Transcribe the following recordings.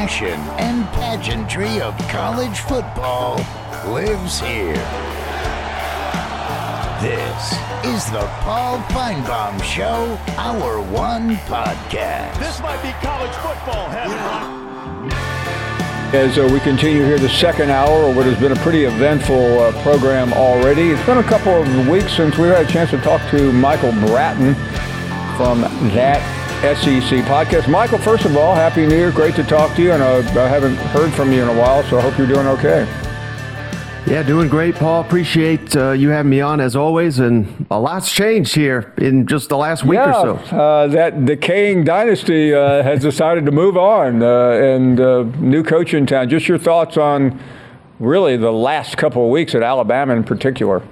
passion and pageantry of college football lives here. This is the Paul Finebaum Show, Hour One Podcast. This might be college football heaven. As uh, we continue here the second hour of what has been a pretty eventful uh, program already. It's been a couple of weeks since we had a chance to talk to Michael Bratton from that SEC podcast. Michael, first of all, Happy New Year. Great to talk to you. And uh, I haven't heard from you in a while, so I hope you're doing okay. Yeah, doing great, Paul. Appreciate uh, you having me on as always. And a lot's changed here in just the last week yeah, or so. Uh, that decaying dynasty uh, has decided to move on, uh, and uh, new coach in town. Just your thoughts on really the last couple of weeks at Alabama in particular.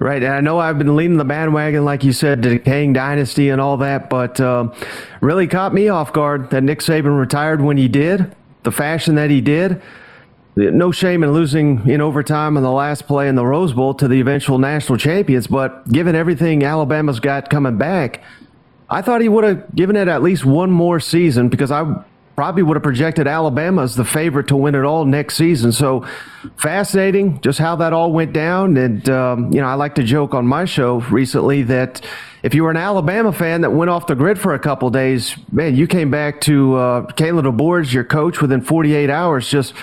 Right, and I know I've been leading the bandwagon, like you said, the decaying dynasty and all that, but uh, really caught me off guard that Nick Saban retired when he did, the fashion that he did. No shame in losing in overtime on the last play in the Rose Bowl to the eventual national champions, but given everything Alabama's got coming back, I thought he would have given it at least one more season because I probably would have projected Alabama as the favorite to win it all next season. So fascinating just how that all went down. And, um, you know, I like to joke on my show recently that if you were an Alabama fan that went off the grid for a couple days, man, you came back to uh, Kalen DeBoer, your coach, within 48 hours. Just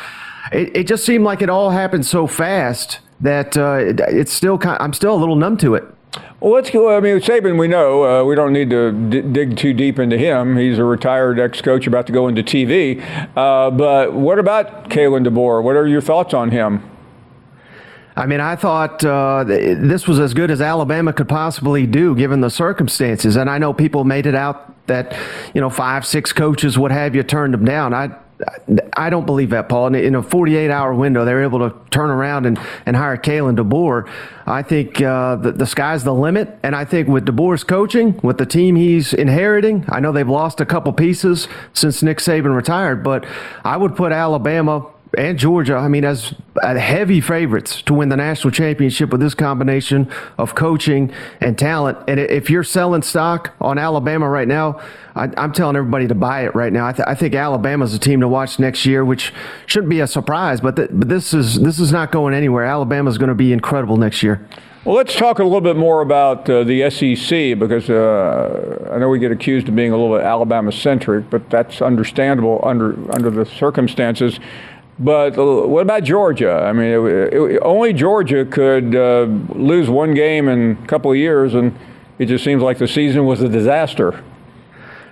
it, it just seemed like it all happened so fast that uh, it, it's still kind of, I'm still a little numb to it. Well, let's go. I mean, Saban, we know uh, we don't need to d- dig too deep into him. He's a retired ex-coach about to go into TV. Uh, but what about Kalen DeBoer? What are your thoughts on him? I mean, I thought uh, this was as good as Alabama could possibly do given the circumstances. And I know people made it out that, you know, five, six coaches would have you turned them down. I I don't believe that, Paul. In a 48 hour window, they're able to turn around and, and hire Kalen DeBoer. I think uh, the, the sky's the limit. And I think with DeBoer's coaching, with the team he's inheriting, I know they've lost a couple pieces since Nick Saban retired, but I would put Alabama and Georgia, I mean, as heavy favorites to win the national championship with this combination of coaching and talent. And if you're selling stock on Alabama right now, I, am telling everybody to buy it right now. I, th- I think Alabama's a team to watch next year, which shouldn't be a surprise. But th- but this is this is not going anywhere. Alabama's going to be incredible next year. Well, let's talk a little bit more about uh, the SEC because uh, I know we get accused of being a little bit Alabama centric, but that's understandable under under the circumstances. But uh, what about Georgia? I mean, it, it, only Georgia could uh, lose one game in a couple of years, and it just seems like the season was a disaster.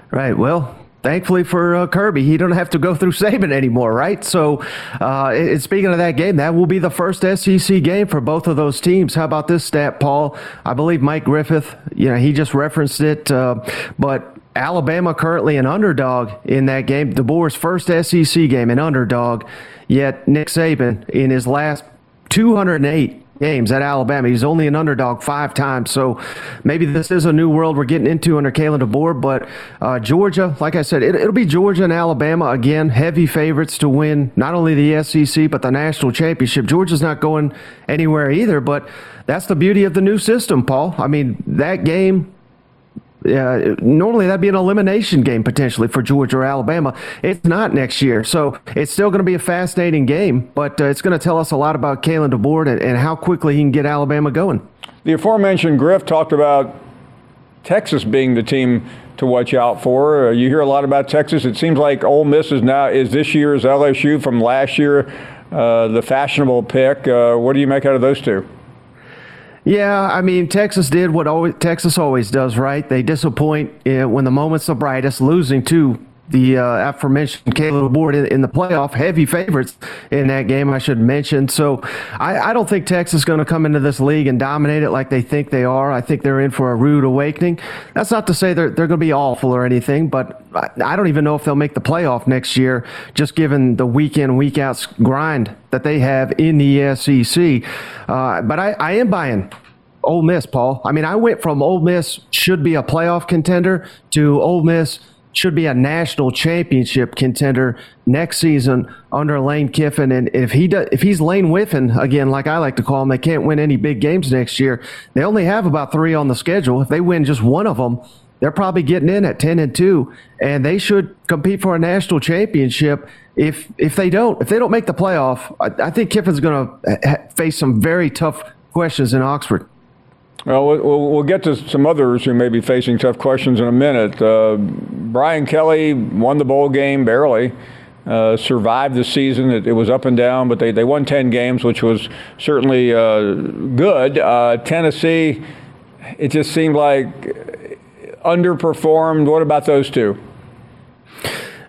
Right. Well, thankfully for uh, Kirby, he don't have to go through Saban anymore, right? So, uh, it, speaking of that game, that will be the first SEC game for both of those teams. How about this stat, Paul? I believe Mike Griffith, you know, he just referenced it, uh, but Alabama currently an underdog in that game. DeBoer's first SEC game, an underdog. Yet Nick Saban, in his last 208 games at Alabama, he's only an underdog five times. So maybe this is a new world we're getting into under Kalen DeBoer. But uh, Georgia, like I said, it, will be Georgia and Alabama again, heavy favorites to win not only the SEC but the national championship. Georgia's not going anywhere either, but that's the beauty of the new system, Paul. I mean, that game normally that'd be an elimination game potentially for Georgia or Alabama. It's not next year, so it's still going to be a fascinating game. But uh, it's going to tell us a lot about Kalen DeBoer and, and how quickly he can get Alabama going. The aforementioned Griff talked about Texas being the team to watch out for. Uh, you hear a lot about Texas. It seems like Ole Miss is now is this year's LSU from last year, uh, the fashionable pick. Uh, what do you make out of those two? Yeah, I mean Texas did what always, Texas always does, right? They disappoint uh, when the moment's the brightest, losing to the uh, aforementioned Kalen DeBoer in, in, the playoff, heavy favorites in that game, I should mention. So I, I don't think Texas is going to come into this league and dominate it like they think they are. I think they're in for a rude awakening. That's not to say they're, they're going to be awful or anything, but I, I don't even know if they'll make the playoff next year, just given the week in, week out grind that they have in the SEC. Uh, but I, I am buying Ole Miss, Paul. I mean, I went from Ole Miss should be a playoff contender to Ole Miss – should be a national championship contender next season under Lane Kiffin. And if he does, if he's Lane Whiffen again, like I like to call him, they can't win any big games next year. They only have about three on the schedule. If they win just one of them, they're probably getting in at 10 and 2 and they should compete for a national championship if if they don't if they don't make the playoff i, I think kiffin's going to face some very tough questions in oxford well, well, we'll get to some others who may be facing tough questions in a minute. Uh, Brian Kelly won the bowl game barely. Uh, survived the season. It, it, was up and down, but they, they won 10 games, which was certainly uh, good. Uh, Tennessee, it just seemed like underperformed. What about those two?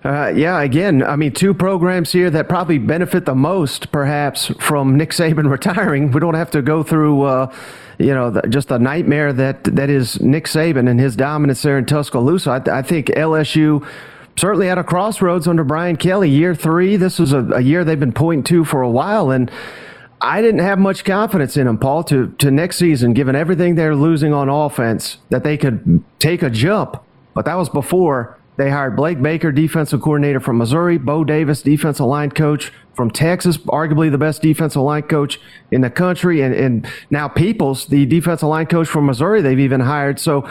Uh, yeah, again, I mean, two programs here that probably benefit the most, perhaps, from Nick Saban retiring. We don't have to go through, uh, you know, the, just a nightmare that that is Nick Saban and his dominance there in Tuscaloosa. I, I think LSU certainly at a crossroads under Brian Kelly. Year three, this is a, a year they've been pointing to for a while, and I didn't have much confidence in them, Paul, to, to next season, given everything they're losing on offense, that they could take a jump. But that was before they hired Blake Baker, defensive coordinator from Missouri, Bo Davis, defensive line coach from Texas, arguably the best defensive line coach in the country, and, and now Peoples, the defensive line coach from Missouri, they've even hired. So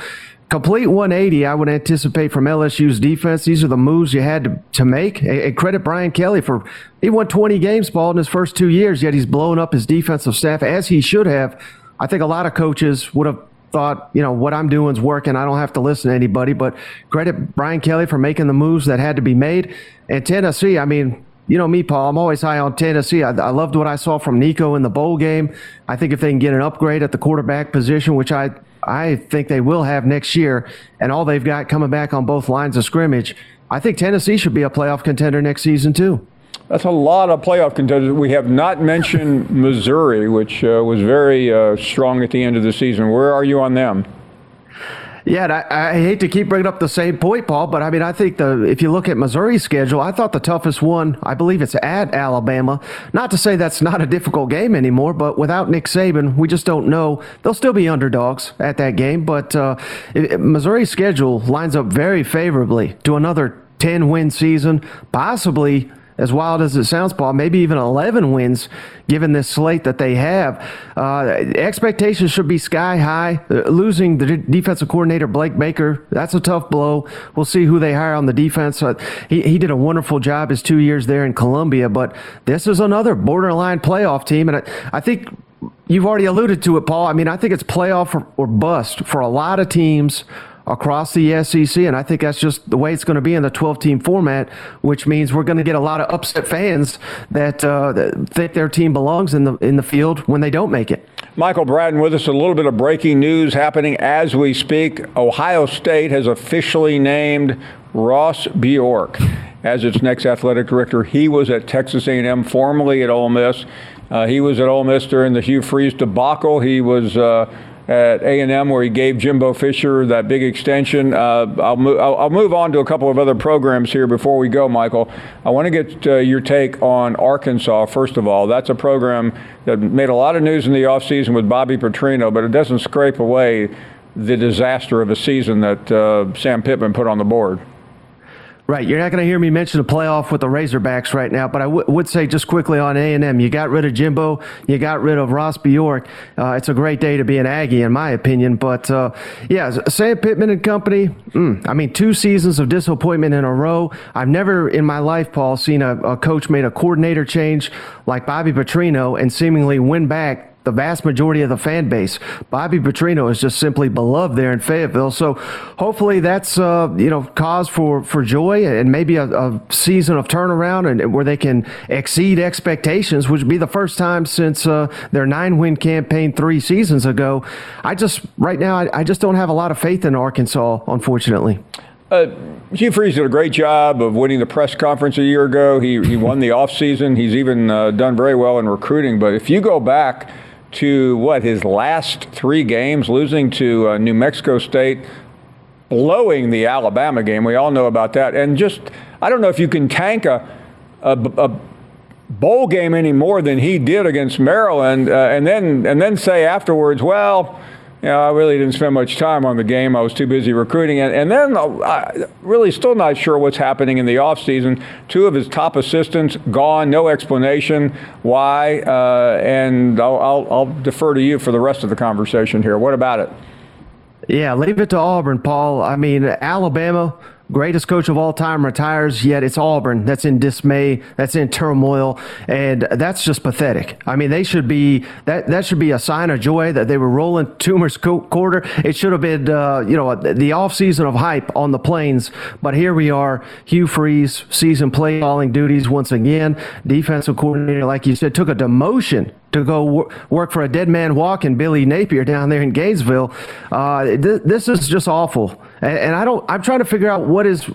complete 180 i would anticipate from lsu's defense. These are the moves you had to, to make. And credit brian kelly for he won 20 games ball in his first two years yet he's blown up his defensive staff as he should have. I think a lot of coaches would have thought, you know, what I'm doing is working. I don't have to listen to anybody. But credit Brian Kelly for making the moves that had to be made. And Tennessee, I mean, you know me, Paul. I'm always high on Tennessee. I, I, loved what I saw from Nico in the bowl game. I think if they can get an upgrade at the quarterback position, which I I think they will have next year, and all they've got coming back on both lines of scrimmage, I think Tennessee should be a playoff contender next season too. That's a lot of playoff contenders. We have not mentioned Missouri, which uh, was very uh, strong at the end of the season. Where are you on them? Yeah, I, I, hate to keep bringing up the same point, Paul, but I mean, I think the if you look at Missouri's schedule, I thought the toughest one, I believe it's at Alabama. Not to say that's not a difficult game anymore, but without Nick Saban, we just don't know. They'll still be underdogs at that game, but uh, Missouri's schedule lines up very favorably to another 10 win season, possibly as wild as it sounds, Paul, maybe even 11 wins given this slate that they have. Uh, expectations should be sky high. Losing the defensive coordinator, Blake Baker, that's a tough blow. We'll see who they hire on the defense. Uh, he, he did a wonderful job his two years there in Columbia, but this is another borderline playoff team. And I, I think you've already alluded to it, Paul. I mean, I think it's playoff or, or bust for a lot of teams across the SEC. And I think that's just the way it's going to be in the 12 team format, which means we're going to get a lot of upset fans that, uh, that think their team belongs in the, in the field when they don't make it. Michael Bratton with us. A little bit of breaking news happening as we speak. Ohio State has officially named Ross Bjork as its next athletic director. He was at Texas A&M, formerly at Ole Miss. Uh, he was at Ole Miss during the Hugh Freeze debacle. He was uh, at A&M where he gave Jimbo Fisher that big extension. Uh, I'll, move, I'll, I'll, move on to a couple of other programs here before we go, Michael. I want to get uh, your take on Arkansas, first of all. That's a program that made a lot of news in the offseason with Bobby Petrino, but it doesn't scrape away the disaster of a season that uh, Sam Pittman put on the board. Right, you're not going to hear me mention the playoff with the Razorbacks right now, but I w- would say just quickly on A and M, you got rid of Jimbo, you got rid of Ross Bjork. Uh, it's a great day to be an Aggie, in my opinion. But uh, yeah, Sam Pittman and company. Mm, I mean, two seasons of disappointment in a row. I've never in my life, Paul, seen a, a coach made a coordinator change like Bobby Petrino and seemingly win back the vast majority of the fan base. Bobby Petrino is just simply beloved there in Fayetteville. So hopefully that's uh, you know cause for for joy and maybe a, a, season of turnaround and where they can exceed expectations, which would be the first time since uh, their nine win campaign three seasons ago. I just right now I, I just don't have a lot of faith in Arkansas, unfortunately. Uh, Hugh Freeze did a great job of winning the press conference a year ago. He, he won the offseason. He's even uh, done very well in recruiting. But if you go back to what his last three games, losing to uh, New Mexico State, blowing the Alabama game. We all know about that. And just, I don't know if you can tank a, a, a bowl game any more than he did against Maryland, uh, and then and then say afterwards, well you know, I really didn't spend much time on the game. I was too busy recruiting. And, and then uh, really still not sure what's happening in the offseason. Two of his top assistants gone, no explanation why. Uh, and I'll, I'll, I'll defer to you for the rest of the conversation here. What about it? Yeah, leave it to Auburn, Paul. I mean, Alabama greatest coach of all time retires, yet it's Auburn that's in dismay, that's in turmoil, and that's just pathetic. I mean, they should be that that should be a sign of joy that they were rolling Toomer's Corner. It should have been uh, you know the off season of hype on the plains, but here we are. Hugh Freeze season play calling duties once again. Defensive coordinator, like you said, took a demotion to go work for a dead man walking Billy Napier down there in Gainesville. Uh, th- this is just awful. And, and, I don't. I'm trying to figure out what is,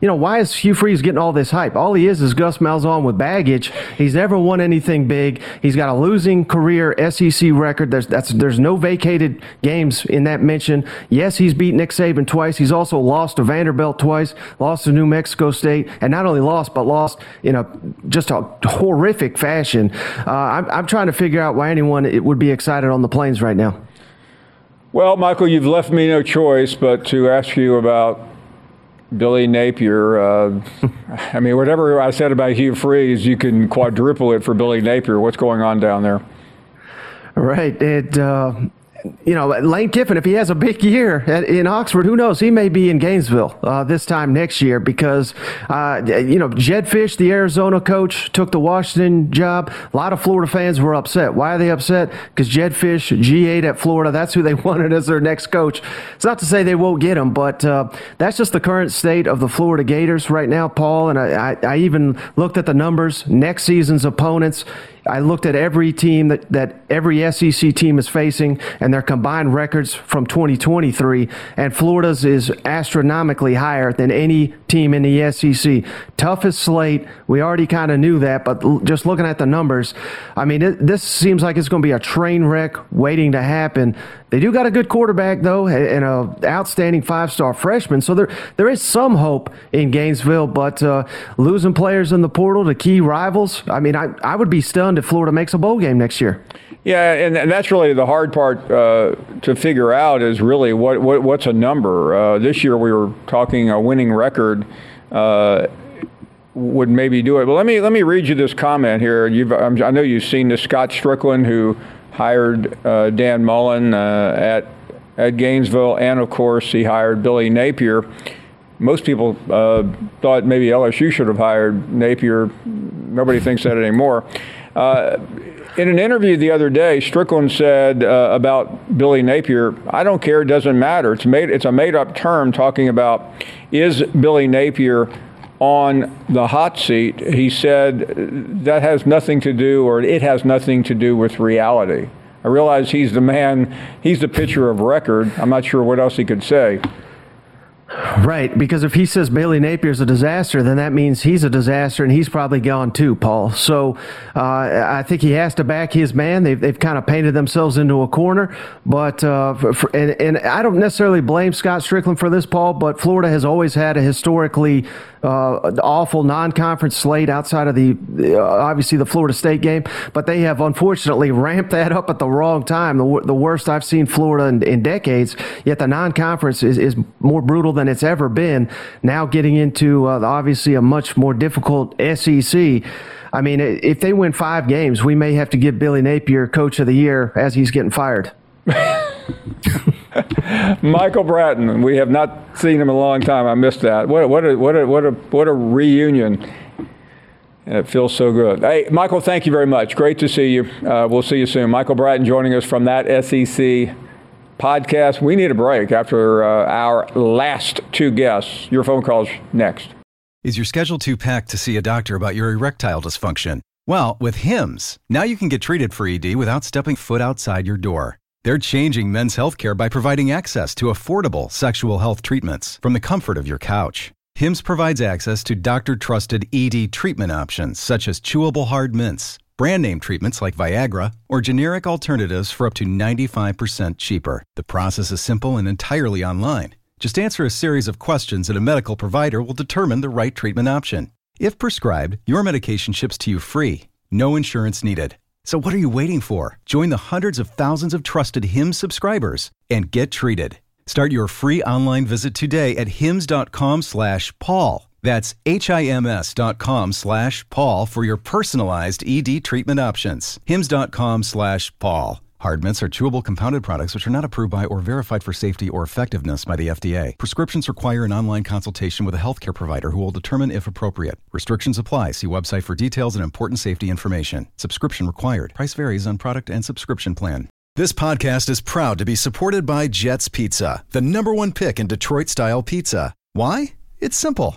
you know, why is Hugh Freeze getting all this hype? All he is is Gus Malzahn with baggage. He's never won anything big. He's got a losing career SEC record. There's that's there's no vacated games in that mention. Yes, he's beat Nick Saban twice. He's also lost to Vanderbilt twice, lost to New Mexico State, and not only lost but lost in a just a horrific fashion. Uh, I'm, I'm trying to figure out why anyone it would be excited on the plains right now. Well, Michael, you've left me no choice but to ask you about Billy Napier. Uh, I mean, whatever I said about Hugh Freeze, you can quadruple it for Billy Napier. What's going on down there? Right. It, uh, you know, Lane Kiffin, if he has a big year at, in Oxford, who knows? He may be in Gainesville uh, this time next year because, uh, you know, Jedd Fisch, the Arizona coach, took the Washington job. A lot of Florida fans were upset. Why are they upset? Because Jedd Fisch, GA at Florida, that's who they wanted as their next coach. It's not to say they won't get him, but uh, that's just the current state of the Florida Gators right now, Paul. And I, I, I even looked at the numbers, next season's opponents. I looked at every team that, that every SEC team is facing and their combined records from 2023, and Florida's is astronomically higher than any team in the SEC. Toughest slate. We already kind of knew that, but just looking at the numbers, I mean, it, this seems like it's going to be a train wreck waiting to happen. They do got a good quarterback though, and an outstanding five-star freshman. So there there is some hope in Gainesville, but uh, losing players in the portal to key rivals. I mean, I, I would be stunned if Florida makes a bowl game next year. Yeah, and, and that's really the hard part uh, to figure out is really what, what what's a number. Uh, this year we were talking a winning record uh, would maybe do it. But let me let me read you this comment here. You've, I know you've seen this Scott Stricklin who hired uh, Dan Mullen uh, at at Gainesville, and of course he hired Billy Napier. Most people uh, thought maybe LSU should have hired Napier. Nobody thinks that anymore. Uh, in an interview the other day, Stricklin said uh, about Billy Napier, "I don't care; it doesn't matter. It's made. It's a made-up term talking about is Billy Napier." on the hot seat, he said that has nothing to do, or it has nothing to do with reality. I realize he's the man, he's the pitcher of record. I'm not sure what else he could say. Right, because if he says Billy Napier's a disaster, then that means he's a disaster, and he's probably gone too, Paul. So uh, I think he has to back his man. They've, they've kind of painted themselves into a corner, but uh, for, and, and I don't necessarily blame Scott Stricklin for this, Paul. But Florida has always had a historically uh, awful non-conference slate outside of the uh, obviously the Florida State game, but they have unfortunately ramped that up at the wrong time. The, the worst I've seen Florida in, in decades. Yet the non-conference is, is more brutal than it's ever been. Now getting into uh, obviously a much more difficult SEC. I mean, if they win five games, we may have to give Billy Napier Coach of the Year as he's getting fired. Michael Bratton, we have not seen him in a long time. I missed that. What, what, a, what, a, what, a, what a reunion. And it feels so good. Hey, Michael, thank you very much. Great to see you. Uh, we'll see you soon. Michael Bratton joining us from that SEC podcast. We need a break after uh, our last two guests. Your phone calls next. Is your schedule too packed to see a doctor about your erectile dysfunction? Well, with HIMS, now you can get treated for ED without stepping foot outside your door. They're changing men's healthcare by providing access to affordable sexual health treatments from the comfort of your couch. HIMS provides access to doctor trusted ED treatment options such as chewable hard mints, brand name treatments like Viagra, or generic alternatives for up to 95% cheaper. The process is simple and entirely online. Just answer a series of questions and a medical provider will determine the right treatment option. If prescribed, your medication ships to you free, no insurance needed. So what are you waiting for? Join the hundreds of thousands of trusted HIMS subscribers and get treated. Start your free online visit today at hims.com slash Paul. That's H-I-M-S dot com slash Paul for your personalized ED treatment options. Hims.com slash Paul. Hard mints are chewable compounded products which are not approved by or verified for safety or effectiveness by the FDA. Prescriptions require an online consultation with a healthcare provider who will determine if appropriate. Restrictions apply. See website for details and important safety information. Subscription required. Price varies on product and subscription plan. This podcast is proud to be supported by Jets Pizza, the number one pick in Detroit style pizza. Why? It's simple.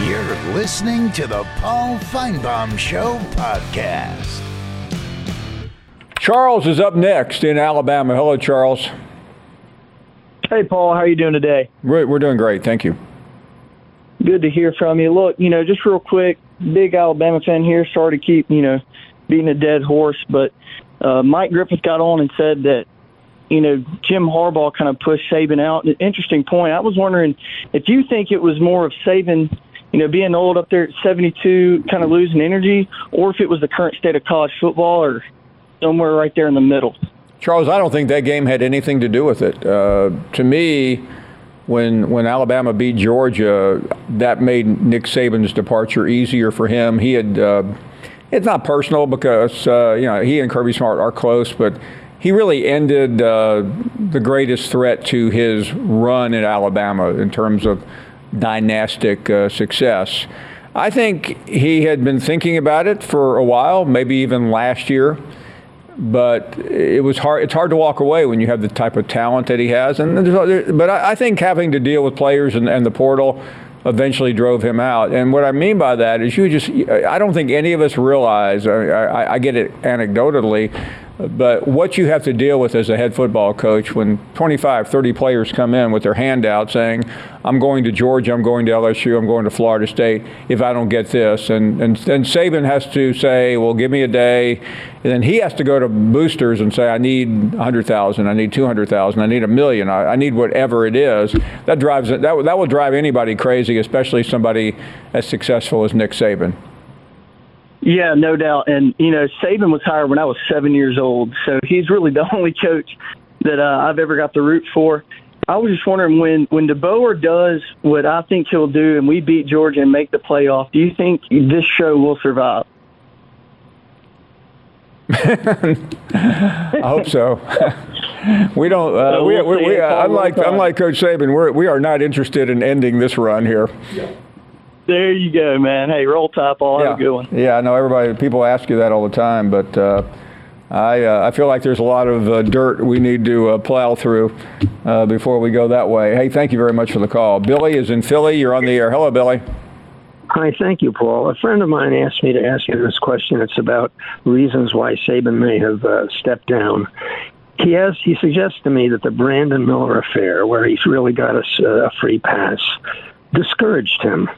You're listening to the Paul Finebaum Show podcast. Charles is up next in Alabama. Hello, Charles. Hey, Paul. How are you doing today? We're, we're doing great. Thank you. Good to hear from you. Look, you know, just real quick, big Alabama fan here. Sorry to keep, you know, beating a dead horse, but uh, Mike Griffith got on and said that, you know, Jim Harbaugh kind of pushed Saban out. Interesting point. I was wondering if you think it was more of Saban, you know, being old up there at 72, kind of losing energy, or if it was the current state of college football or somewhere right there in the middle. Charles, I don't think that game had anything to do with it. Uh, to me, when when Alabama beat Georgia, that made Nick Saban's departure easier for him. He had uh, it's not personal because uh, you know he and Kirby Smart are close, but he really ended uh, the greatest threat to his run in Alabama in terms of dynastic uh, success. I think he had been thinking about it for a while, maybe even last year but it was hard. It's hard to walk away when you have the type of talent that he has. And but I, think having to deal with players and, and the portal eventually drove him out. And what I mean by that is you just, I don't think any of us realize, I, I, I get it anecdotally, but what you have to deal with as a head football coach when 25, 30 players come in with their hand out saying, I'm going to Georgia, I'm going to LSU, I'm going to Florida State if I don't get this. And, and then Saban has to say, well, give me a day. And then he has to go to boosters and say, I need 100,000, I need 200,000, I need a million, I, I need whatever it is. That drives that, that will drive anybody crazy, especially somebody as successful as Nick Saban. Yeah, no doubt. And, you know, Saban was hired when I was seven years old. So he's really the only coach that uh, I've ever got the root for. I was just wondering when when DeBoer does what I think he'll do, and we beat Georgia and make the playoff. Do you think this show will survive? I hope so. we don't. Uh, so we'll we, we, we uh, unlike unlike Coach Saban, we're we are not interested in ending this run here. Yeah. There you go, man. Hey, roll tide. All yeah. have a good one. Yeah, I know everybody. People ask you that all the time, but uh, I uh, I feel like there's a lot of uh, dirt we need to uh, plow through uh, before we go that way. Hey, thank you very much for the call. Billy is in Philly. You're on the air. Hello, Billy. Hi, thank you, Paul. A friend of mine asked me to ask you this question. It's about reasons why Saban may have uh, stepped down. He has. He suggests to me that the Brandon Miller affair, where he's really got us a free pass, discouraged him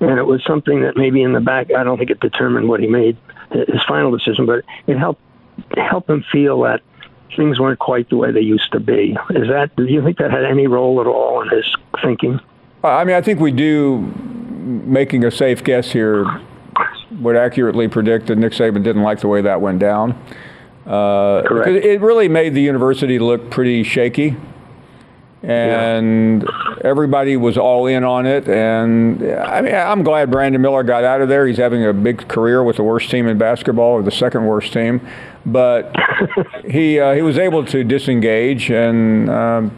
and it was something that maybe in the back, I don't think it determined what he made his final decision, but it helped help him feel that things weren't quite the way they used to be. Is that? Do you think that had any role at all in his thinking? I mean, I think we do. Making a safe guess here would accurately predict that Nick Saban didn't like the way that went down. Uh, Correct. It really made the university look pretty shaky and yeah. everybody was all in on it. And I mean, I'm glad Brandon Miller got out of there. He's having a big career with the worst team in basketball, or the second worst team. But he uh, he was able to disengage, and um,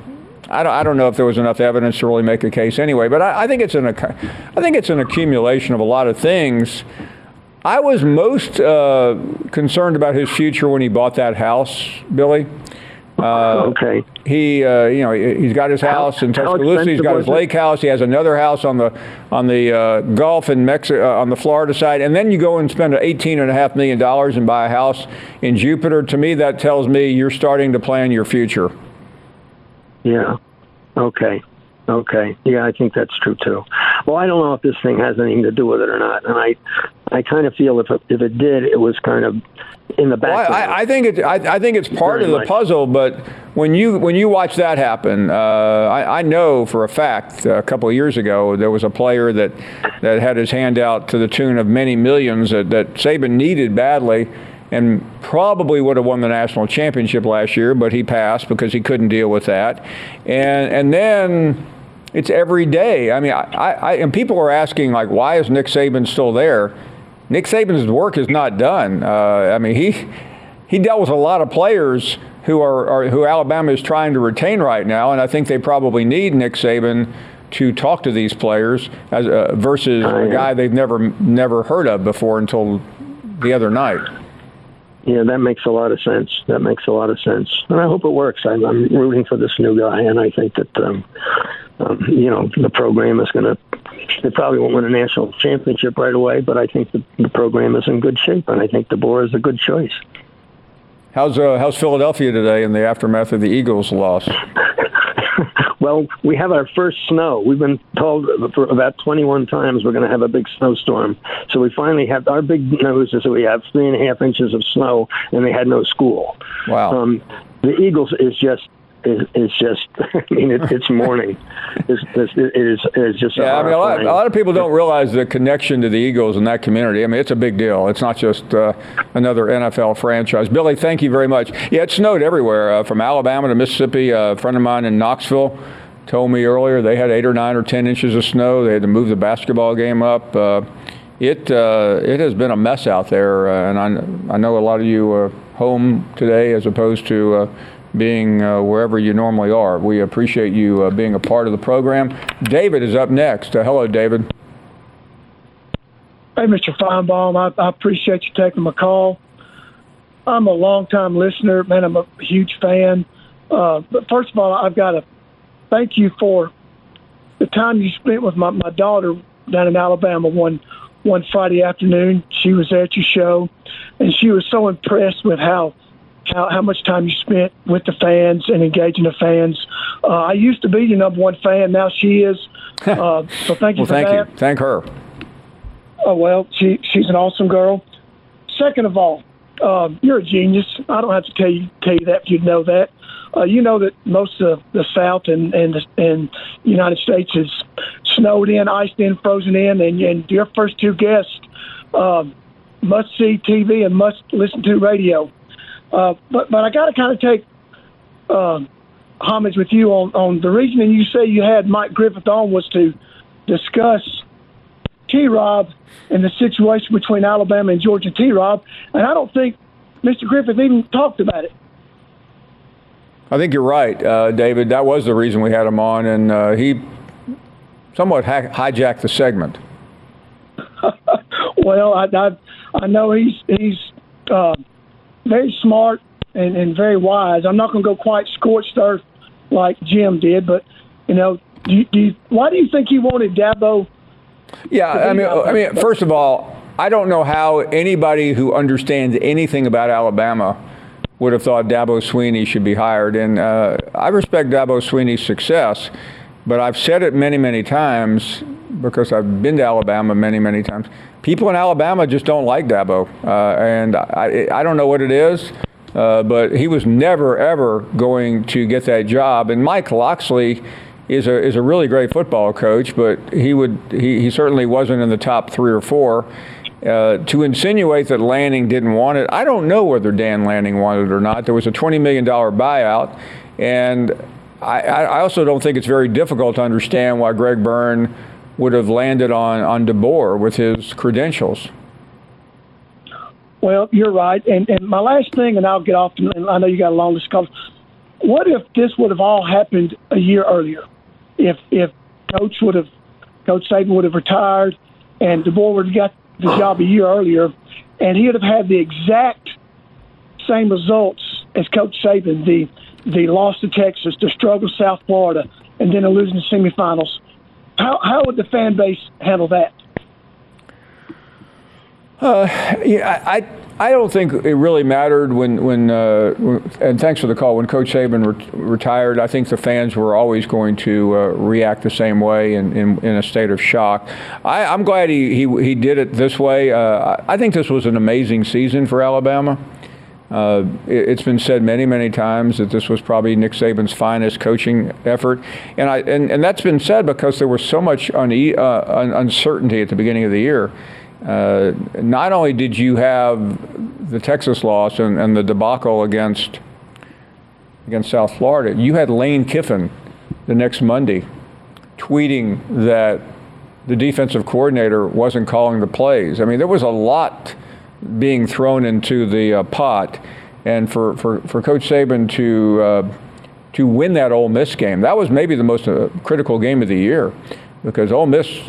I don't I don't know if there was enough evidence to really make a case anyway. But I, I think it's an I think it's an accumulation of a lot of things. I was most uh, concerned about his future when he bought that house, Billy. Uh, okay. He, uh, you know, he's got his house in Tuscaloosa. He's got his lake house. He has another house on the on the uh, Gulf in Mexico, uh, on the Florida side. And then you go and spend eighteen and a half million dollars and buy a house in Jupiter. To me, that tells me you're starting to plan your future. Yeah. Okay. Okay. Yeah, I think that's true too. well, I don't know if this thing has anything to do with it or not. And I, I kind of feel if it, if it did, it was kind of in the background. Well, I, I, think it. I, I, think it's part Very of the much. puzzle. But when you when you watch that happen, uh, I, I, know for a fact a couple of years ago there was a player that that had his hand out to the tune of many millions that, that Saban needed badly. And probably would have won the national championship last year, but he passed because he couldn't deal with that. And and then it's every day. I mean, I, I, and people are asking like, why is Nick Saban still there? Nick Saban's work is not done. Uh, I mean, he he dealt with a lot of players who are, are, who Alabama is trying to retain right now, and I think they probably need Nick Saban to talk to these players as uh, versus a guy they've never never heard of before until the other night. Yeah, that makes a lot of sense. That makes a lot of sense, and I hope it works. I'm, I'm rooting for this new guy, and I think that um, um, you know the program is going to. They probably won't win a national championship right away, but I think the, the program is in good shape, and I think DeBoer is a good choice. How's uh, how's Philadelphia today in the aftermath of the Eagles' loss? well, we have our first snow. We've been told for about 21 times we're going to have a big snowstorm. So we finally have our big news is that we have three and a half inches of snow, and they had no school. Wow. Um, the Eagles is just is, is just, I mean, it, it's morning. It's, it's, it is, it is just. Yeah, I mean, a lot, a lot, of people don't realize the connection to the Eagles in that community. I mean, it's a big deal. It's not just uh, another NFL franchise. Billy, thank you very much. Yeah, it snowed everywhere uh, from Alabama to Mississippi. Uh, a friend of mine in Knoxville told me earlier they had eight or nine or ten inches of snow. They had to move the basketball game up. Uh, it uh, it has been a mess out there, uh, and I, I know a lot of you are home today as opposed to being uh, wherever you normally are. We appreciate you uh, being a part of the program. David is up next. Uh, hello, David. Hey, Mr. Finebaum. I, I, appreciate you taking my call. I'm a longtime listener, man. I'm a huge fan. Uh, but first of all, I've got to thank you for the time you spent with my, my daughter down in Alabama one one Friday afternoon. She was there at your show, and she was so impressed with how how, how much time you spent with the fans and engaging the fans. Uh, I used to be your number one fan. Now she is. Uh, so thank you well, for thank that. You. Thank her. Oh well, she she's an awesome girl. Second of all, uh, you're a genius. I don't have to tell you tell you that if you know that. Uh, you know that most of the South and and the and United States is snowed in, iced in, frozen in, and, and your first two guests um, must see TV and must listen to radio. Uh, but but I got to kind of take uh, homage with you on on the reason and you say you had Mike Griffith on was to discuss T. Rob and the situation between Alabama and Georgia T. Rob, and I don't think Mr. Griffith even talked about it. I think you're right, uh, David. That was the reason we had him on, and uh, he somewhat ha- hijacked the segment. well, I, I, I know he's he's uh, very smart and, and very wise. I'm not going to go quite scorched earth like Jim did, but you know, do you, do you, why do you think he wanted Dabo? Yeah, I mean, I mean, first of all, I don't know how anybody who understands anything about Alabama would have thought Dabo Swinney should be hired. And uh, I respect Dabo Swinney's success, but I've said it many, many times because I've been to Alabama many, many times people in Alabama just don't like Dabo, uh, and I, I don't know what it is. Uh, but he was never ever going to get that job. And Mike Locksley is a is a really great football coach, but he would he, he certainly wasn't in the top three or four. Uh, to insinuate that Lanning didn't want it, I don't know whether Dan Lanning wanted it or not. There was a $20 million buyout, and I, I also don't think it's very difficult to understand why Greg Byrne would have landed on, on DeBoer with his credentials. Well, you're right. And, and my last thing, and I'll get off, and I know you got a long discussion. What if this would have all happened a year earlier? If if Coach would have, Coach Saban would have retired, and DeBoer would have got the job a year earlier, and he would have had the exact same results as Coach Saban, the the loss to Texas, the struggle South Florida, and then a losing the semifinals. How how would the fan base handle that? Uh, yeah, I I don't think it really mattered when, when uh, and thanks for the call, when Coach Saban re- retired, I think the fans were always going to uh, react the same way in, in, in, a state of shock. I, am glad he, he, he did it this way. Uh, I think this was an amazing season for Alabama. Uh, it, has been said many, many times that this was probably Nick Saban's finest coaching effort, and I and, and that's been said because there was so much une- uh, uncertainty at the beginning of the year. Uh, not only did you have the Texas loss and, and the debacle against against South Florida, you had Lane Kiffin the next Monday tweeting that the defensive coordinator wasn't calling the plays. I mean, there was a lot being thrown into the uh, pot, and for, for, for Coach Saban to uh, to win that Ole Miss game, that was maybe the most uh, critical game of the year, because Ole Miss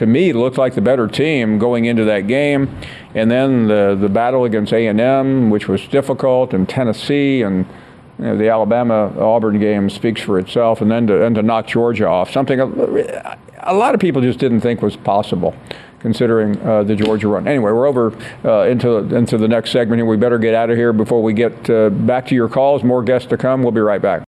to me looked like the better team going into that game, and then the the battle against A and M, which was difficult, and Tennessee, and you know, the Alabama Auburn game speaks for itself, and then to and to knock Georgia off, something a, a lot of people just didn't think was possible considering uh, the Georgia run. Anyway, we're over uh, into into the next segment here. We better get out of here before we get uh, back to your calls. More guests to come. We'll be right back.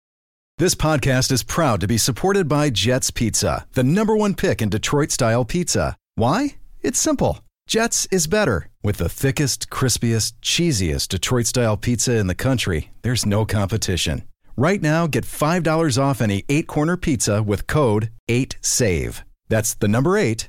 This podcast is proud to be supported by Jets Pizza, the number one pick in Detroit style pizza. Why? It's simple. Jets is better. With the thickest, crispiest, cheesiest Detroit style pizza in the country, there's no competition. Right now, get $5 off any eight corner pizza with code 8SAVE. That's the number eight,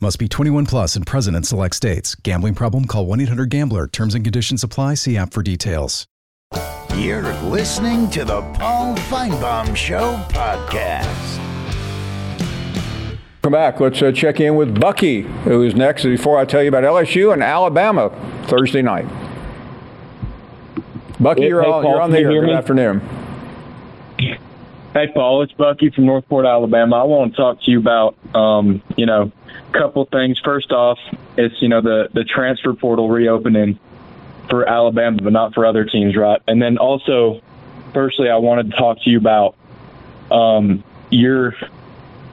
Must be 21 plus and present in select states. Gambling problem? Call 1 800 GAMBLER. Terms and conditions apply. See app for details. You're listening to the Paul Finebaum Show podcast. Come back. Let's uh, check in with Bucky, who is next. Before I tell you about LSU and Alabama Thursday night. Bucky, hey, you're, hey, on, Paul, you're on the air. Good me? afternoon. Hey, Paul, it's Bucky from Northport, Alabama. I want to talk to you about, um, you know, a couple things. First off, it's, you know, the, the transfer portal reopening for Alabama, but not for other teams, right? And then also, firstly, I wanted to talk to you about um, your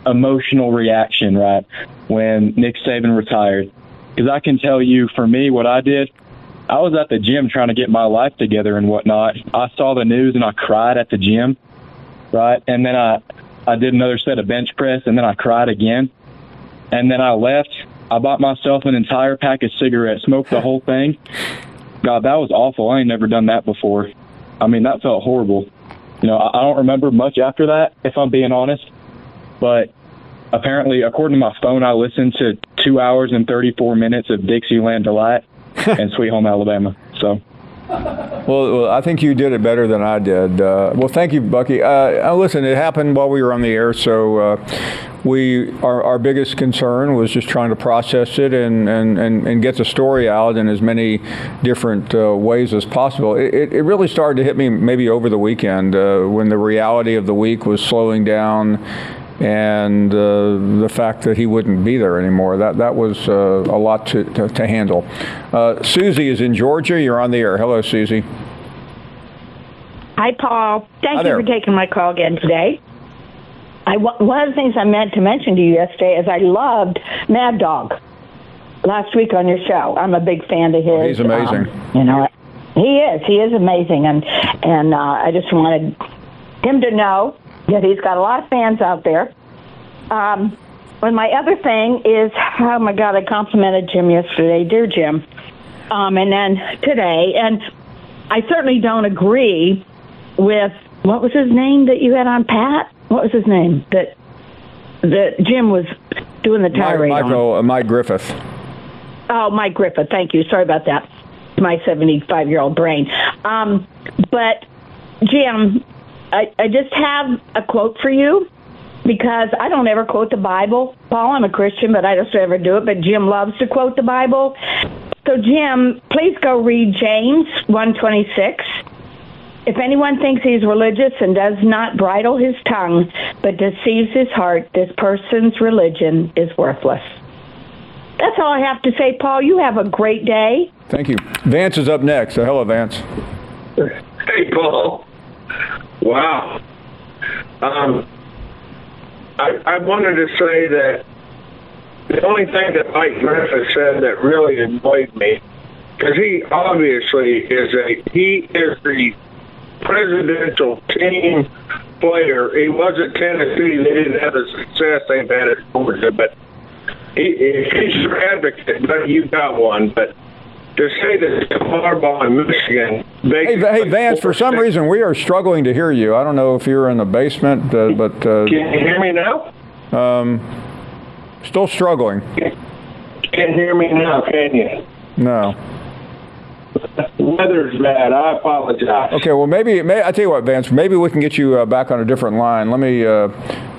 emotional reaction, right, when Nick Saban retired. Because I can tell you, for me, what I did, I was at the gym trying to get my life together and whatnot. I saw the news and I cried at the gym right? And then I I did another set of bench press, and then I cried again, and then I left. I bought myself an entire pack of cigarettes, smoked the whole thing. God, that was awful. I ain't never done that before. I mean, that felt horrible. You know, I don't remember much after that, if I'm being honest. But apparently, according to my phone, I listened to two hours and 34 minutes of Dixieland Delight and Sweet Home Alabama. So well, well, I think you did it better than I did. Uh, well, thank you, Bucky. Uh, listen, it happened while we were on the air, so uh, we our, our biggest concern was just trying to process it and, and, and, and get the story out in as many different uh, ways as possible. It, it really started to hit me maybe over the weekend uh, when the reality of the week was slowing down and uh, the fact that he wouldn't be there anymore. That that was uh, a lot to, to, to handle. Uh, Susie is in Georgia. You're on the air. Hello, Susie. Hi, Paul. Thank Hi you there. for taking my call again today. I, one of the things I meant to mention to you yesterday is I loved Mad Dog last week on your show. I'm a big fan of his. He's amazing. Um, you know, he is. He is amazing, and and uh, I just wanted him to know that he's got a lot of fans out there. Um, and my other thing is, oh my God, I complimented Jim yesterday, dear Jim, um, and then today, and I certainly don't agree with what was his name that you had on Pat. What was his name that that Jim was doing the Mike, tirade on? Michael, uh, Mike Griffith. Oh, Mike Griffith. Thank you. Sorry about that. my 75 year old brain. Um, but Jim, I, I just have a quote for you because I don't ever quote the Bible. Paul, I'm a Christian, but I don't ever do it. But Jim loves to quote the Bible. So Jim, please go read James 126. If anyone thinks he's religious and does not bridle his tongue, but deceives his heart, this person's religion is worthless. That's all I have to say, Paul. You have a great day. Thank you. Vance is up next. So hello, Vance. Hey, Paul. Wow. Um, I, I wanted to say that the only thing that Mike Griffith said that really annoyed me, because he obviously is a he is the presidential team player. He was at Tennessee. They didn't have the success they've had at Georgia, but he, he's your advocate. But you got one. But to say that Harbaugh in Michigan. Hey, hey, Vance, for some reason we are struggling to hear you. I don't know if you're in the basement, uh, but. Uh, Can you hear me now? Um, still struggling. Can't hear me now, can you? No. Weather's bad. I apologize. Okay, well maybe may, I tell you what, Vance. Maybe we can get you uh, back on a different line. Let me uh,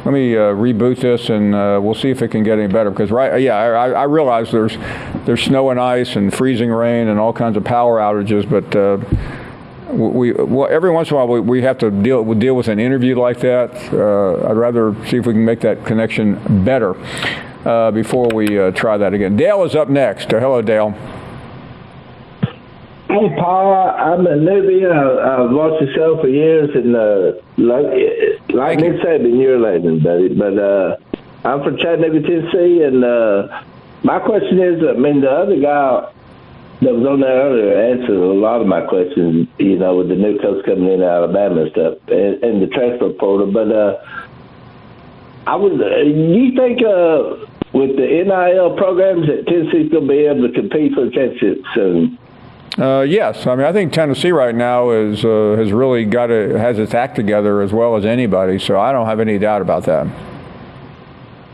let me uh, reboot this, and uh, we'll see if it can get any better. Because right, yeah, I, I realize there's there's snow and ice and freezing rain and all kinds of power outages, but. Uh, we well, every once in a while we, we have to deal we deal with an interview like that. Uh, I'd rather see if we can make that connection better before we try that again. Dale is up next. hello, Dale. Hey, Paul, I'm a newbie. I, I've watched the show for years, and uh, like, like Nick Saban, you're a legend, buddy. But uh, I'm from Chattanooga, Tennessee, and uh, my question is, I mean, the other guy that was on there earlier answered a lot of my questions, you know, with the new coach coming in Alabama and stuff, and, and the transfer portal. But uh, I was, uh, you think uh, with the NIL programs that Tennessee's going to be able to compete for the championship soon? Uh, yes, I mean I think Tennessee right now is uh, has really got it has its act together as well as anybody. So I don't have any doubt about that.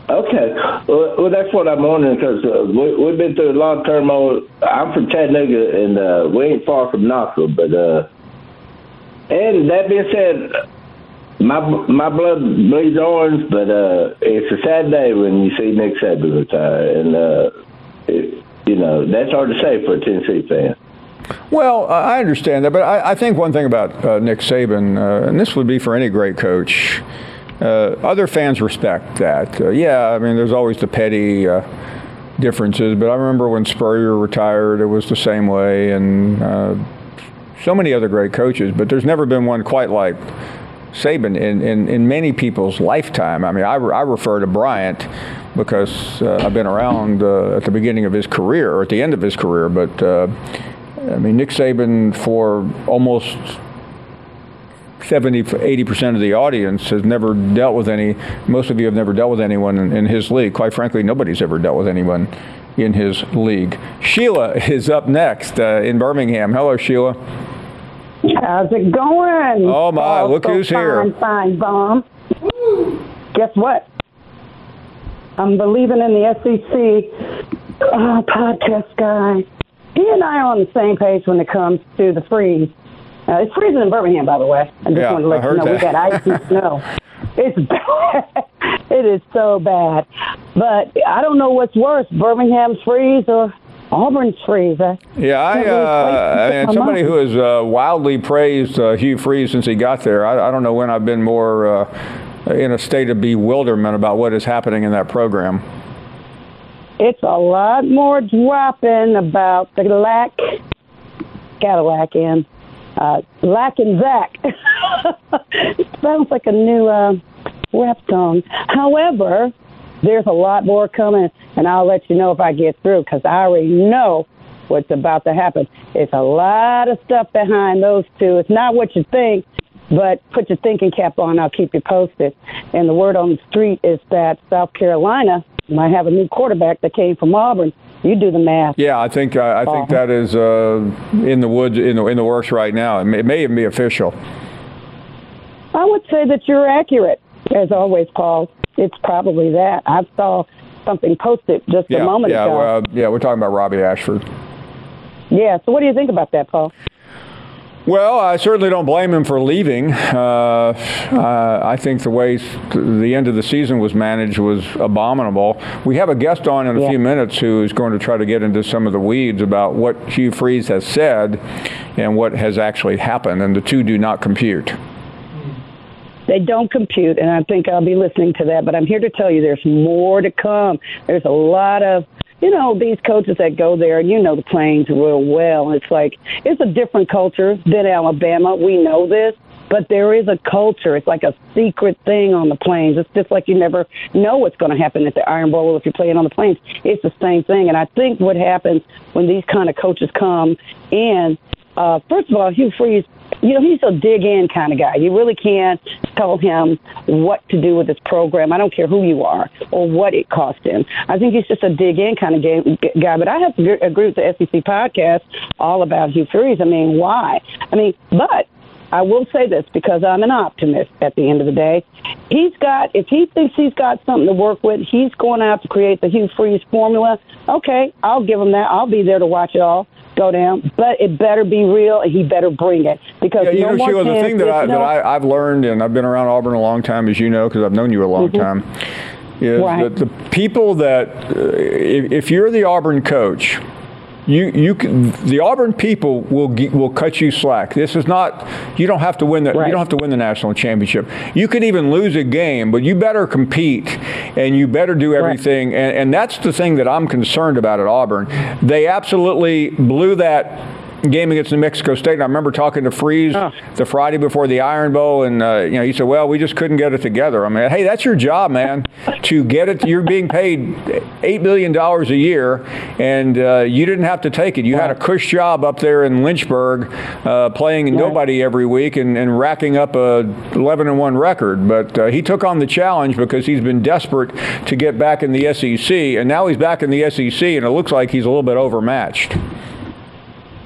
Okay, well, well that's what I'm wondering because uh, we, have been through a long term. I'm from Chattanooga and uh, we ain't far from Knoxville, but uh, and that being said, my my blood bleeds orange, but uh, it's a sad day when you see Nick Saban retire, and uh, it, you know that's hard to say for a Tennessee fan. Well, I understand that, but I, I think one thing about uh, Nick Saban, uh, and this would be for any great coach, uh, other fans respect that. Uh, yeah, I mean, there's always the petty uh, differences, but I remember when Spurrier retired, it was the same way, and uh, so many other great coaches, but there's never been one quite like Saban in, in, in many people's lifetime. I mean, I, I refer to Bryant because I've been around at the beginning of his career, or at the end of his career, but I mean, Nick Saban, for almost 70, 80% of the audience has never dealt with any, most of you have never dealt with anyone in, in, his league. Quite frankly, nobody's ever dealt with anyone in his league. Sheila is up next uh, in Birmingham. Hello, Sheila. How's it going? Oh, my, look so who's fine, here. Finebaum. Guess what? I'm believing in the SEC. Oh, podcast guy he and I are on the same page when it comes to the freeze. Uh, it's freezing in Birmingham, by the way. I just yeah, wanted to let you know that. we got ice and snow. It's bad. it is so bad. But I don't know what's worse, Birmingham's freeze or Auburn's freeze. I yeah, I, uh, I mean, somebody who has uh, wildly praised uh, Hugh Freeze since he got there. I, I don't know when I've been more uh, in a state of bewilderment about what is happening in that program it's a lot more dropping about the lack Cadillac in. Uh, Lack and Zach. Sounds like a new uh, rap song. However, there's a lot more coming, and I'll let you know if I get through because I already know what's about to happen. It's a lot of stuff behind those two. It's not what you think, but put your thinking cap on. I'll keep you posted. And the word on the street is that South Carolina might have a new quarterback that came from Auburn. You do the math. Yeah, I think uh, I think that is uh, in the woods in the in the works right now. It may, it may even be official. I would say that you're accurate, as always, Paul. It's probably that. I saw something posted just yeah, a moment yeah, ago. Well, yeah, we're talking about Robby Ashford. Yeah. So what do you think about that, Paul? Well, I certainly don't blame him for leaving. Uh, I think the way the end of the season was managed was abominable. We have a guest on in a yeah. few minutes who is going to try to get into some of the weeds about what Hugh Freeze has said and what has actually happened, and the two do not compute. They don't compute, and I think I'll be listening to that. But I'm here to tell you there's more to come. There's a lot of you know, these coaches that go there, and you know the Plains real well. It's like it's a different culture than Alabama. We know this, but there is a culture. It's like a secret thing on the Plains. It's just like you never know what's going to happen at the Iron Bowl if you're playing on the Plains. It's the same thing. And I think what happens when these kind of coaches come in, uh, first of all, Hugh Freeze you know, he's a dig in kind of guy. You really can't tell him what to do with this program. I don't care who you are or what it cost him. I think he's just a dig in kind of guy. But I have to agree with the SEC podcast all about Hugh Freeze. I mean, why? I mean, but I will say this because I'm an optimist at the end of the day. He's got, if he thinks he's got something to work with, he's going out to create the Hugh Freeze formula. Okay, I'll give him that. I'll be there to watch it all go down, but it better be real, and he better bring it because yeah, you no know, Sheila, the thing that, I, no, that I, have learned, and I've been around Auburn a long time, as you know, because I've known you a long mm-hmm. time, is right. that the people that, uh, if, if you're the Auburn coach, you you can, the Auburn people will will cut you slack. This is not you don't have to win the right. you don't have to win the national championship. You could even lose a game, but you better compete and you better do everything. Right. And, and that's the thing that I'm concerned about at Auburn. They absolutely blew that game against New Mexico State, and I remember talking to Freeze oh. the Friday before the Iron Bowl, and uh, you know he said, "Well, we just couldn't get it together." I mean, hey, that's your job, man, to get it. You're being paid eight million dollars a year, and uh, you didn't have to take it. You had a cush job up there in Lynchburg, uh, playing nobody every week and, and, racking up a 11 and one record. But uh, he took on the challenge because he's been desperate to get back in the SEC, and now he's back in the SEC, and it looks like he's a little bit overmatched.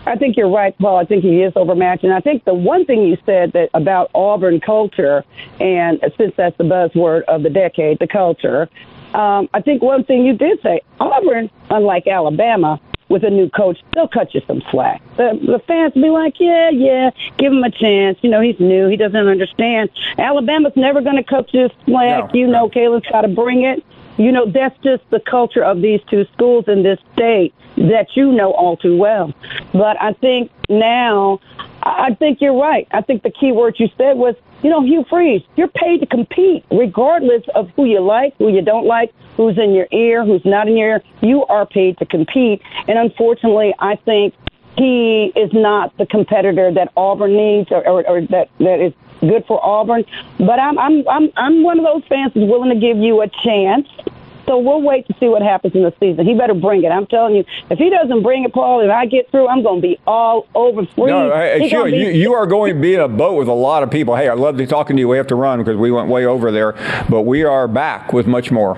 I think you're right, Paul. I think he is overmatched. And I think the one thing you said that about Auburn culture, and since that's the buzzword of the decade, the culture, um, I think one thing you did say, Auburn, unlike Alabama, with a new coach, they'll cut you some slack. The, the fans will be like, yeah, yeah, give him a chance. You know, he's new. He doesn't understand. Alabama's never going to cut you slack. No, you know, Kalen's got to bring it. You know, that's just the culture of these two schools in this state that you know all too well. But I think now, I think you're right. I think the key word you said was, you know, Hugh Freeze, you're paid to compete regardless of who you like, who you don't like, who's in your ear, who's not in your ear. You are paid to compete. And unfortunately, I think he is not the competitor that Auburn needs or, or, or that, that is good for Auburn. But I'm I'm I'm I'm one of those fans who's willing to give you a chance. So we'll wait to see what happens in the season. He better bring it. I'm telling you, if he doesn't bring it, Paul, if I get through, I'm going to be all over free. No, sure. Be- you, you are going to be in a boat with a lot of people. Hey, I love to talking to you. We have to run because we went way over there, but we are back with much more.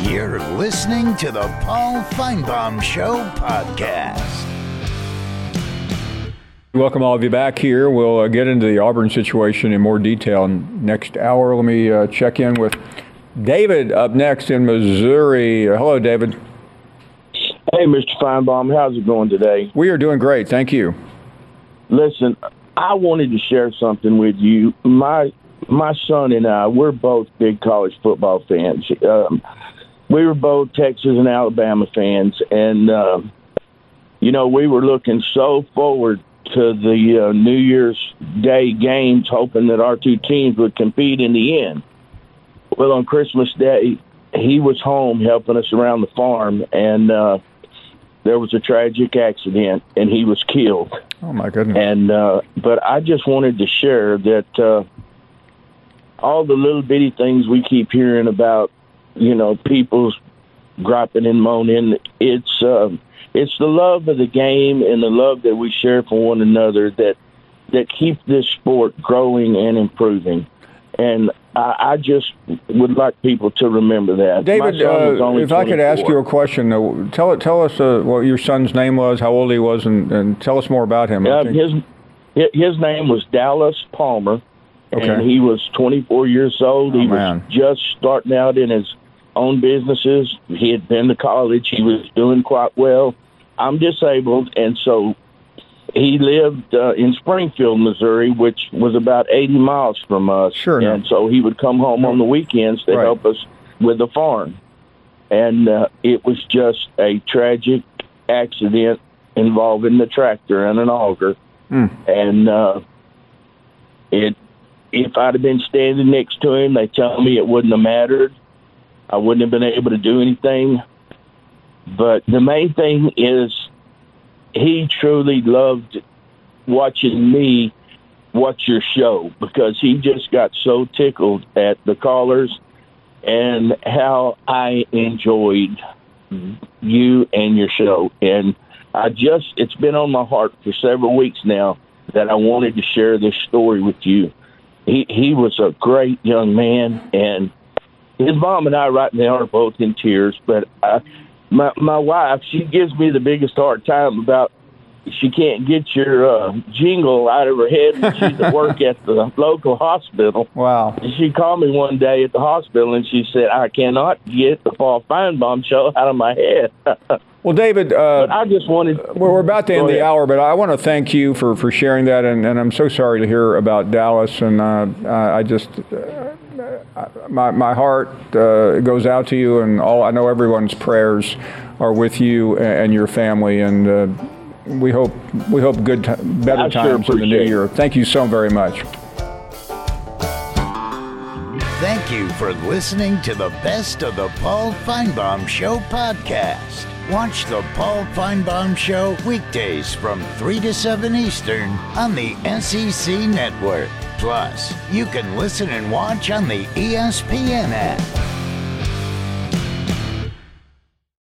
You're listening to the Paul Finebaum Show podcast. Welcome all of you back here. We'll uh, get into the Auburn situation in more detail next hour. Let me uh, check in with David up next in Missouri. Uh, hello, David. Hey, Mr. Finebaum. How's it going today? We are doing great. Thank you. Listen, I wanted to share something with you. My my son and I, we're both big college football fans. Um, we were both Texas and Alabama fans, and uh, you know we were looking so forward to the uh, New Year's Day games, hoping that our two teams would compete in the end. Well, on Christmas Day, he was home helping us around the farm, and uh, there was a tragic accident, and he was killed. Oh my goodness! And uh, but I just wanted to share that uh, all the little bitty things we keep hearing about you know, people's griping and moaning. It's uh, it's the love of the game and the love that we share for one another that that keep this sport growing and improving. And I, I just would like people to remember that. David, My son was uh, if I could ask you a question, uh, tell it, tell us uh, what your son's name was, how old he was, and, and tell us more about him. Uh, his his name was Dallas Palmer, Okay. and he was 24 years old. he Oh, man. was just starting out in his own businesses. He had been to college. He was doing quite well. I'm disabled, and so he lived uh, in Springfield, Missouri, which was about 80 miles from us. Sure. And so he would come home on the weekends to Right. help us with the farm. And uh, it was just a tragic accident involving the tractor and an auger and uh, it if I'd have been standing next to him, they tell me it wouldn't have mattered. I wouldn't have been able to do anything. But the main thing is he truly loved watching me watch your show because he just got so tickled at the callers and how I enjoyed you and your show. And I just, it's been on my heart for several weeks now that I wanted to share this story with you. He, he was a great young man, and his mom and I right now are both in tears. But I, my my wife, she gives me the biggest hard time about she can't get your uh, jingle out of her head when she's at work at the local hospital. Wow. And she called me one day at the hospital and she said, I cannot get the Paul Finebaum show out of my head. Well, David, uh, I just wanted. We're, we're about to end the hour, but I want to thank you for, for sharing that, and, and I'm so sorry to hear about Dallas, and uh, I I just uh, my my heart uh, goes out to you, and all I know everyone's prayers are with you and, and your family, and uh, we hope we hope good ti better I sure times in the new year. Thank you so very much. Thank you for listening to the Best of the Paul Finebaum Show podcast. Watch the Paul Finebaum Show weekdays from 3 to 7 Eastern on the SEC network. Plus, you can listen and watch on the ESPN app.